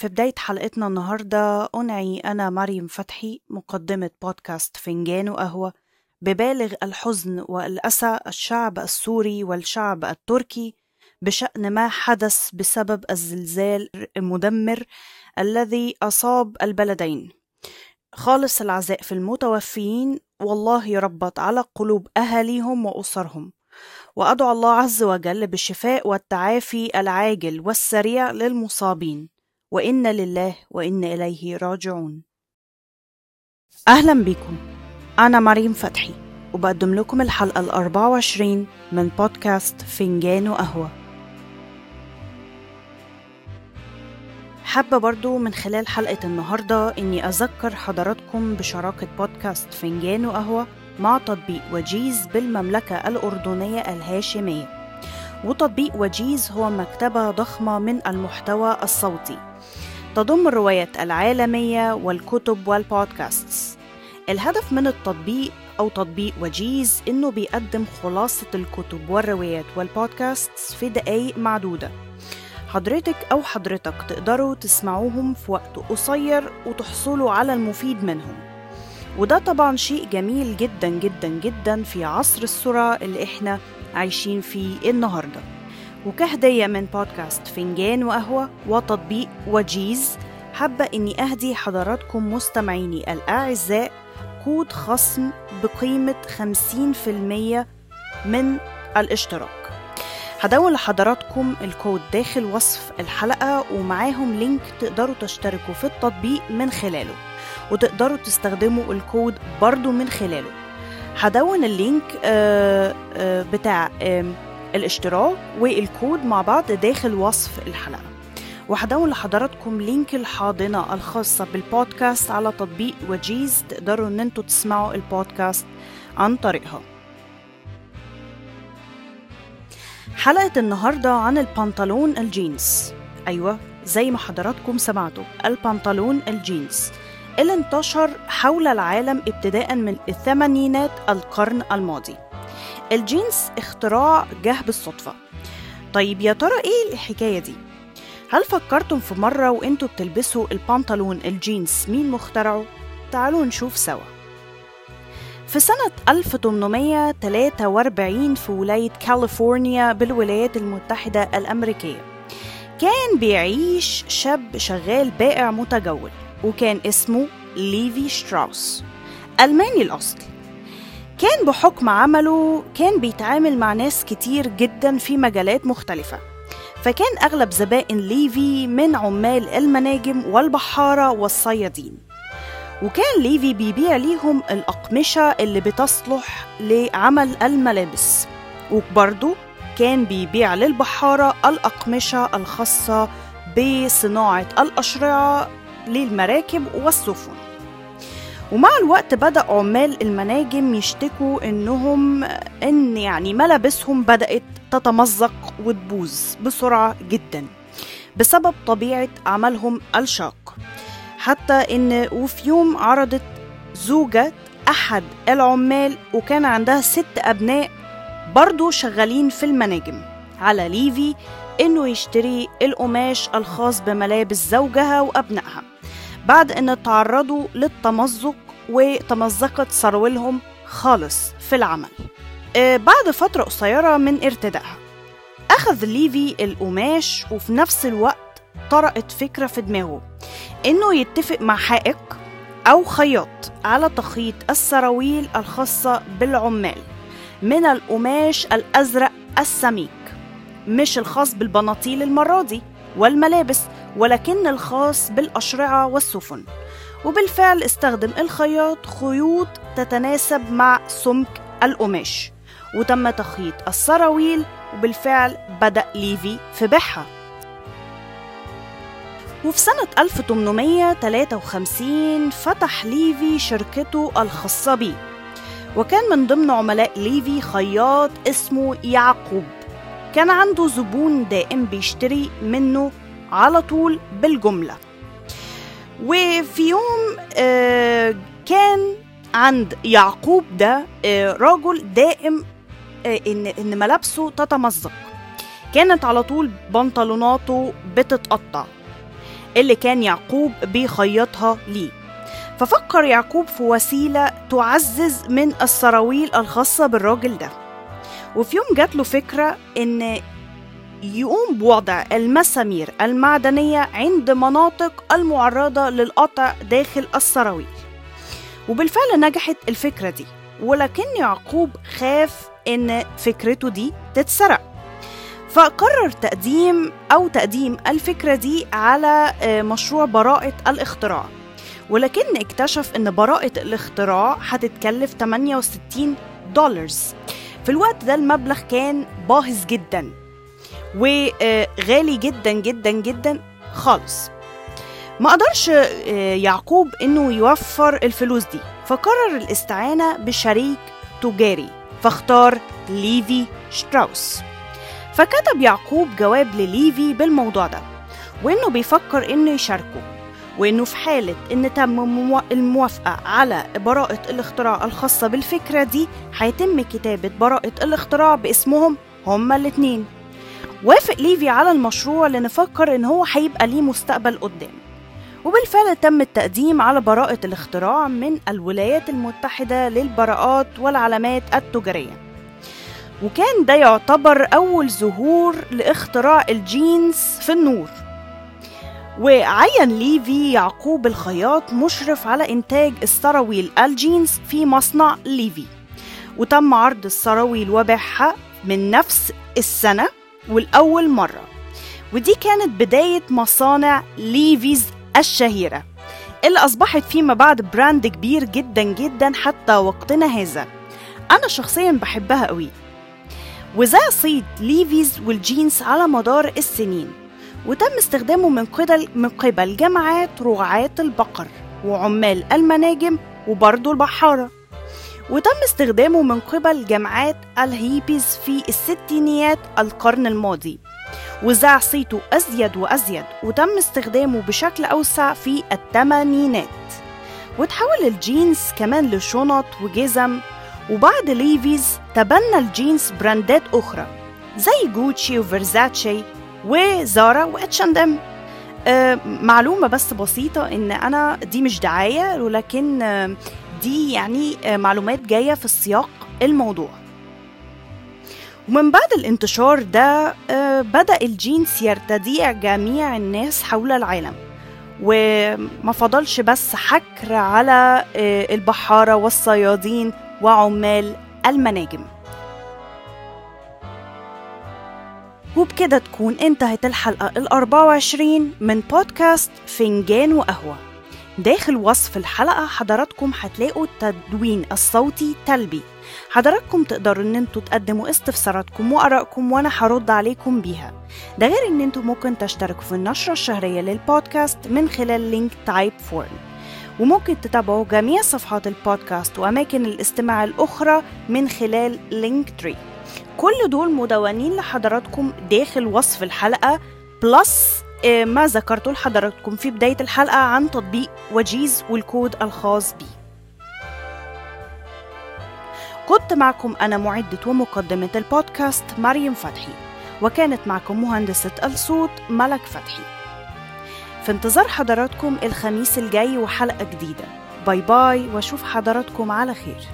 في بداية حلقتنا النهاردة أنعي أنا مريم فتحي مقدمة بودكاست فنجان وقهوة ببالغ الحزن والأسى الشعب السوري والشعب التركي بشأن ما حدث بسبب الزلزال المدمر الذي أصاب البلدين. خالص العزاء في المتوفيين والله يربط على قلوب أهاليهم وأسرهم. وأدعو الله عز وجل بالشفاء والتعافي العاجل والسريع للمصابين. وإن لله وإن إليه راجعون. أهلا بكم. أنا مريم فتحي وبقدم لكم الحلقة الأربعة وعشرين من بودكاست فنجان وقهوة. حابة برضو من خلال حلقة النهاردة إني أذكر حضراتكم بشراكة بودكاست فنجان وقهوة مع تطبيق وجيز بالمملكة الأردنية الهاشمية. وتطبيق وجيز هو مكتبة ضخمة من المحتوى الصوتي. تضم الروايات العالمية والكتب والبودكاستس. الهدف من التطبيق أو تطبيق وجيز إنه بيقدم خلاصة الكتب والروايات والبودكاستس في دقايق معدودة. حضرتك أو حضرتك تقدروا تسمعوهم في وقت قصير وتحصلوا على المفيد منهم. وده طبعا شيء جميل جدا جدا جدا في عصر السرعة اللي إحنا عايشين فيه النهاردة. وكهدية من بودكاست فنجان وقهوة وتطبيق وجيز. حابة إني أهدي حضراتكم مستمعيني الأعزاء كود خصم بقيمة 50% من الاشتراك. هدون لحضراتكم الكود داخل وصف الحلقة ومعاهم link تقدروا تشتركوا في التطبيق من خلاله. وتقدروا تستخدموا الكود برضو من خلاله. هدون ال link بتاع الاشتراك والكود مع بعض داخل وصف الحلقة. وهدون لحضراتكم link الحاضنة الخاصة بالبودكاست على تطبيق وجيز تقدروا إن أنتوا تسمعوا البودكاست عن طريقها. حلقة النهاردة عن البنطلون الجينز. أيوة زي ما حضراتكم سمعتوا البنطلون الجينز. اللي انتشر حول العالم ابتداء من الثمانينات القرن الماضي. الجينز اختراع جه بالصدفة طيب يا ترى إيه الحكاية دي؟ هل فكرتم في مرة وإنتوا بتلبسوا البنطلون الجينز مين مخترعه؟ تعالوا نشوف سوا في سنة 1843 في ولاية كاليفورنيا بالولايات المتحدة الأمريكية كان بيعيش شاب شغال بائع متجول وكان اسمه ليفي شتراوس ألماني الأصل كان بحكم عمله كان بيتعامل مع ناس كتير جدا في مجالات مختلفة. فكان أغلب زبائن ليفي من عمال المناجم والبحارة والصيادين. وكان ليفي بيبيع ليهم الأقمشة اللي بتصلح لعمل الملابس. وبرضه كان بيبيع للبحارة الأقمشة الخاصة بصناعة الأشرعة للمراكب والسفن. ومع الوقت بدأ عمال المناجم يشتكوا إنهم إن يعني ملابسهم بدأت تتمزق وتبوظ بسرعة جدا بسبب طبيعة عملهم الشاق. حتى إن وفي يوم عرضت زوجة أحد العمال وكان عندها ست أبناء برضو شغالين في المناجم على ليفي إنه يشتري القماش الخاص بملابس زوجها وأبنائها. بعد إن تعرضوا للتمزق وتمزقت سرولهم خالص في العمل. بعد فترة قصيرة من ارتدائها أخذ ليفي القماش وفي نفس الوقت طرقت فكرة في دماغه إنه يتفق مع حائق أو خياط على تخيط السراويل الخاصة بالعمال من القماش الأزرق السميك مش الخاص بالبناطيل المرة دي. والملابس ولكن الخاص بالأشرعة والسفن. وبالفعل استخدم الخياط خيوط تتناسب مع سمك القماش. وتم تخيط السراويل وبالفعل بدأ ليفي في بيعها. وفي سنة 1853 فتح ليفي شركته الخاصة بيه. وكان من ضمن عملاء ليفي خياط اسمه يعقوب. كان عنده زبون دائم بيشتري منه على طول بالجملة. وفي يوم آه كان عند يعقوب ده آه رجل دائم آه إن إن ملابسه تتمزق. كانت على طول بنطلوناته بتتقطع. اللي كان يعقوب بيخيطها ليه. ففكر يعقوب في وسيلة تعزز من السراويل الخاصة بالراجل ده. وفي يوم جات له فكرة إن يقوم بوضع المسامير المعدنية عند مناطق المعرضة للقطع داخل السراويل. وبالفعل نجحت الفكرة دي ولكن يعقوب خاف إن فكرته دي تتسرق. فقرر تقديم أو تقديم الفكرة دي على مشروع براءة الاختراع. ولكن اكتشف إن براءة الاختراع هتتكلف 68 دولار في الوقت ده المبلغ كان باهظ جدا وغالي جدا جدا جدا خالص. ما قدرش يعقوب إنه يوفر الفلوس دي فقرر الاستعانة بشريك تجاري فاختار ليفي شتراوس. فكتب يعقوب جواب لليفي بالموضوع ده وإنه بيفكر إنه يشاركه. وإنه في حالة إن تم الموافقة على براءة الاختراع الخاصة بالفكرة دي هيتم كتابة براءة الاختراع باسمهم هما الاتنين. وافق ليفي على المشروع لأن فكر إن هو هيبقى ليه مستقبل قدام. وبالفعل تم التقديم على براءة الاختراع من الولايات المتحدة للبراءات والعلامات التجارية. وكان ده يعتبر أول ظهور لاختراع الجينز في النور. وعين ليفي يعقوب الخياط مشرف على إنتاج السراويل الجينز في مصنع ليفي. وتم عرض السراويل وبيعها من نفس السنة ولأول مرة. ودي كانت بداية مصانع Levi's الشهيرة. اللي أصبحت فيما بعد brand كبير جدا جدا حتى وقتنا هذا. أنا شخصيا بحبها قوي. وذاع صيت Levi's والجينز على مدار السنين. وتم استخدامه من قبل من قبل جماعات رعاة البقر وعمال المناجم وبرضه البحارة. وتم استخدامه من قبل جماعات الهيبيز في الستينيات القرن الماضي. وذاع صيته أزيد وأزيد وتم استخدامه بشكل أوسع في الثمانينات. وتحول الجينز كمان لشنط وجزم. وبعد Levi's تبنى الجينز brand ات أخرى زي جوتشي وفيرزاتشي و Zara واتش اند ام معلومة بس بسيطة إن أنا دي مش دعاية ولكن آه دي يعني معلومات جاية في السياق الموضوع. ومن بعد الانتشار ده بدأ الجينز يرتديع جميع الناس حول العالم. وما فضلش بس حكر على البحارة والصيادين وعمال المناجم. وبكده تكون انتهت الحلقة الأربعة وعشرين من بودكاست فنجان وقهوة. داخل وصف الحلقة حضراتكم هتلاقوا التدوين الصوتي تلبي. حضراتكم تقدروا ان أنتوا تقدموا استفساراتكم وآرائكم وأنا هرد عليكم بيها. ده غير ان أنتوا ممكن تشتركوا في النشرة الشهرية للبودكاست من خلال link Typeform وممكن تتابعوا جميع صفحات البودكاست وأماكن الاستماع الأخرى من خلال Linktree كل دول مدونين لحضراتكم داخل وصف الحلقة plus ما ذكرته لحضراتكم في بداية الحلقة عن تطبيق وجيز والكود الخاص بيه. كنت معكم أنا معدة ومقدمة البودكاست مريم فتحي وكانت معكم مهندسة الصوت ملك فتحي. في انتظار حضراتكم الخميس الجاي وحلقة جديدة. bye bye وأشوف حضراتكم على خير.